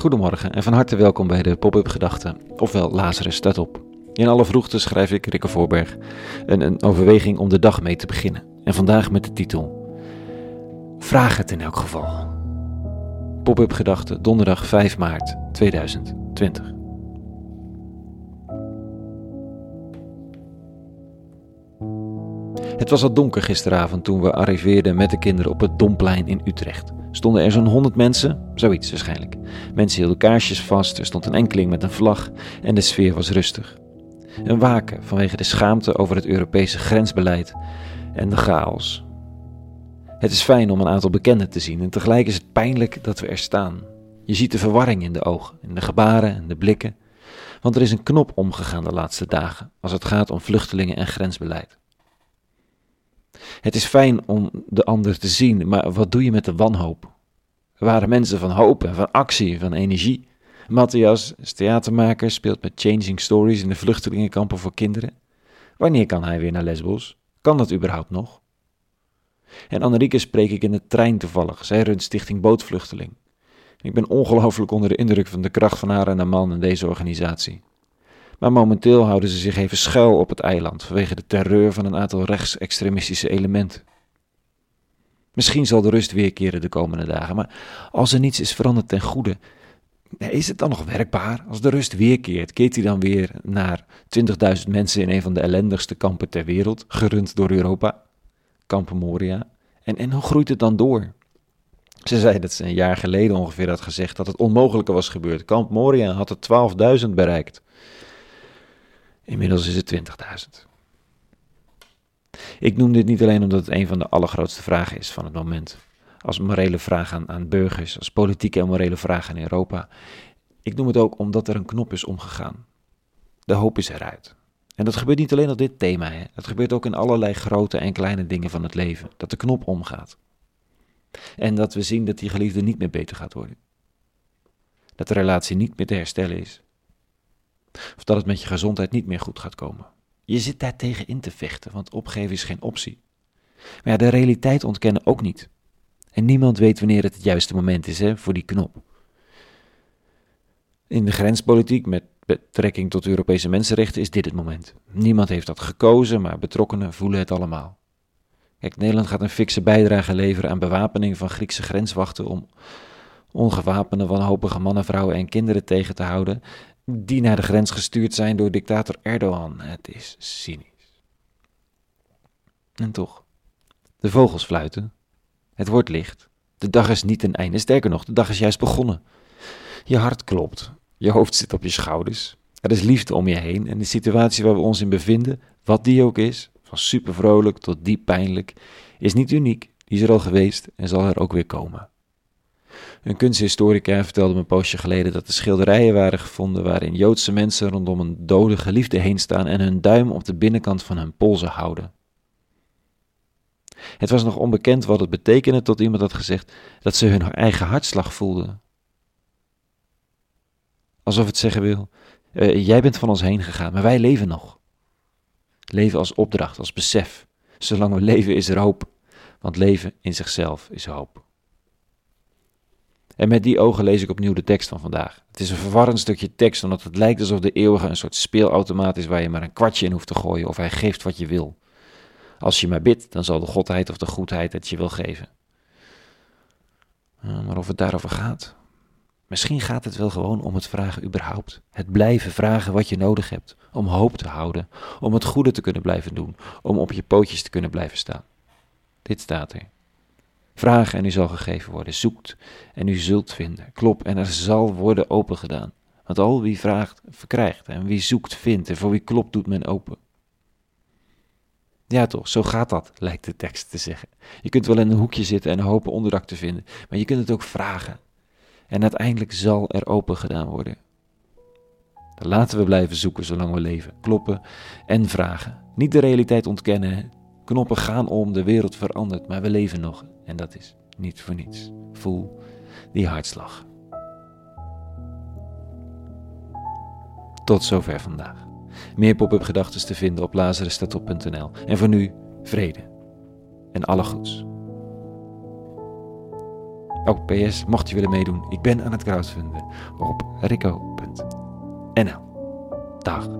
Goedemorgen en van harte welkom bij de Pop-up Gedachten, ofwel Lazarus staat op. In alle vroegte schrijf ik, Rikke Voorberg, een, een overweging om de dag mee te beginnen. En vandaag met de titel Vraag het in elk geval. Pop-up Gedachten, donderdag 5 maart 2020. Het was al donker gisteravond toen we arriveerden met de kinderen op het Domplein in Utrecht. Stonden er zo'n honderd mensen, zoiets waarschijnlijk. Mensen hielden kaarsjes vast, er stond een enkeling met een vlag en de sfeer was rustig. Een waken vanwege de schaamte over het Europese grensbeleid en de chaos. Het is fijn om een aantal bekenden te zien en tegelijk is het pijnlijk dat we er staan. Je ziet de verwarring in de ogen, in de gebaren en de blikken. Want er is een knop omgegaan de laatste dagen als het gaat om vluchtelingen en grensbeleid. Het is fijn om de ander te zien, maar wat doe je met de wanhoop? Er waren mensen van hoop en van actie, van energie. Matthias is theatermaker, speelt met Changing Stories in de vluchtelingenkampen voor kinderen. Wanneer kan hij weer naar Lesbos? Kan dat überhaupt nog? En Annerieke spreek ik in de trein toevallig. Zij runt Stichting Bootvluchteling. Ik ben ongelooflijk onder de indruk van de kracht van haar en haar man in deze organisatie. Maar momenteel houden ze zich even schuil op het eiland vanwege de terreur van een aantal rechtsextremistische elementen. Misschien zal de rust weerkeren de komende dagen, maar als er niets is veranderd ten goede, is het dan nog werkbaar? Als de rust weerkeert, keert hij dan weer naar 20.000 mensen in een van de ellendigste kampen ter wereld, gerund door Europa, kampen Moria? En, en hoe groeit het dan door? Ze zei dat ze een jaar geleden ongeveer had gezegd dat het onmogelijke was gebeurd. Kamp Moria had er 12.000 bereikt. Inmiddels is het 20.000. Ik noem dit niet alleen omdat het een van de allergrootste vragen is van het moment. Als morele vraag aan, aan burgers, als politieke en morele vraag in Europa. Ik noem het ook omdat er een knop is omgegaan. De hoop is eruit. En dat gebeurt niet alleen op dit thema, hè. dat gebeurt ook in allerlei grote en kleine dingen van het leven. Dat de knop omgaat. En dat we zien dat die geliefde niet meer beter gaat worden. Dat de relatie niet meer te herstellen is. Of dat het met je gezondheid niet meer goed gaat komen. Je zit daar tegen in te vechten, want opgeven is geen optie. Maar ja, de realiteit ontkennen ook niet. En niemand weet wanneer het het juiste moment is hè, voor die knop. In de grenspolitiek met betrekking tot Europese mensenrechten is dit het moment. Niemand heeft dat gekozen, maar betrokkenen voelen het allemaal. Kijk, Nederland gaat een fikse bijdrage leveren aan bewapening van Griekse grenswachten om ongewapende, wanhopige mannen, vrouwen en kinderen tegen te houden die naar de grens gestuurd zijn door dictator Erdogan. Het is cynisch. En toch, de vogels fluiten. Het wordt licht. De dag is niet een einde. Sterker nog, de dag is juist begonnen. Je hart klopt. Je hoofd zit op je schouders. Er is liefde om je heen. En de situatie waar we ons in bevinden, wat die ook is, van super vrolijk tot diep pijnlijk, is niet uniek. Die is er al geweest en zal er ook weer komen. Een kunsthistorica vertelde me een poosje geleden dat er schilderijen waren gevonden waarin Joodse mensen rondom een dode geliefde heen staan en hun duim op de binnenkant van hun polsen houden. Het was nog onbekend wat het betekende tot iemand had gezegd dat ze hun eigen hartslag voelden. Alsof het zeggen wil: uh, jij bent van ons heen gegaan, maar wij leven nog. Leven als opdracht, als besef. Zolang we leven is er hoop, want leven in zichzelf is hoop. En met die ogen lees ik opnieuw de tekst van vandaag. Het is een verwarrend stukje tekst, omdat het lijkt alsof de eeuwige een soort speelautomaat is waar je maar een kwartje in hoeft te gooien of hij geeft wat je wil. Als je maar bidt, dan zal de godheid of de goedheid het je wil geven. Maar of het daarover gaat? Misschien gaat het wel gewoon om het vragen überhaupt. Het blijven vragen wat je nodig hebt. Om hoop te houden. Om het goede te kunnen blijven doen. Om op je pootjes te kunnen blijven staan. Dit staat er. Vraag en u zal gegeven worden. Zoekt en u zult vinden. Klop en er zal worden opengedaan. Want al wie vraagt, verkrijgt. En wie zoekt, vindt. En voor wie klopt, doet men open. Ja, toch, zo gaat dat, lijkt de tekst te zeggen. Je kunt wel in een hoekje zitten en hopen onderdak te vinden, maar je kunt het ook vragen. En uiteindelijk zal er open gedaan worden. Laten we blijven zoeken zolang we leven, kloppen en vragen. Niet de realiteit ontkennen. Knoppen gaan om, de wereld verandert, maar we leven nog. En dat is niet voor niets. Voel die hartslag. Tot zover vandaag. Meer pop-up gedachten te vinden op lazarusstatop.nl. En voor nu, vrede en alle goeds. Oh, PS, mocht je willen meedoen, ik ben aan het crowdfunden op rico.nl. Dag.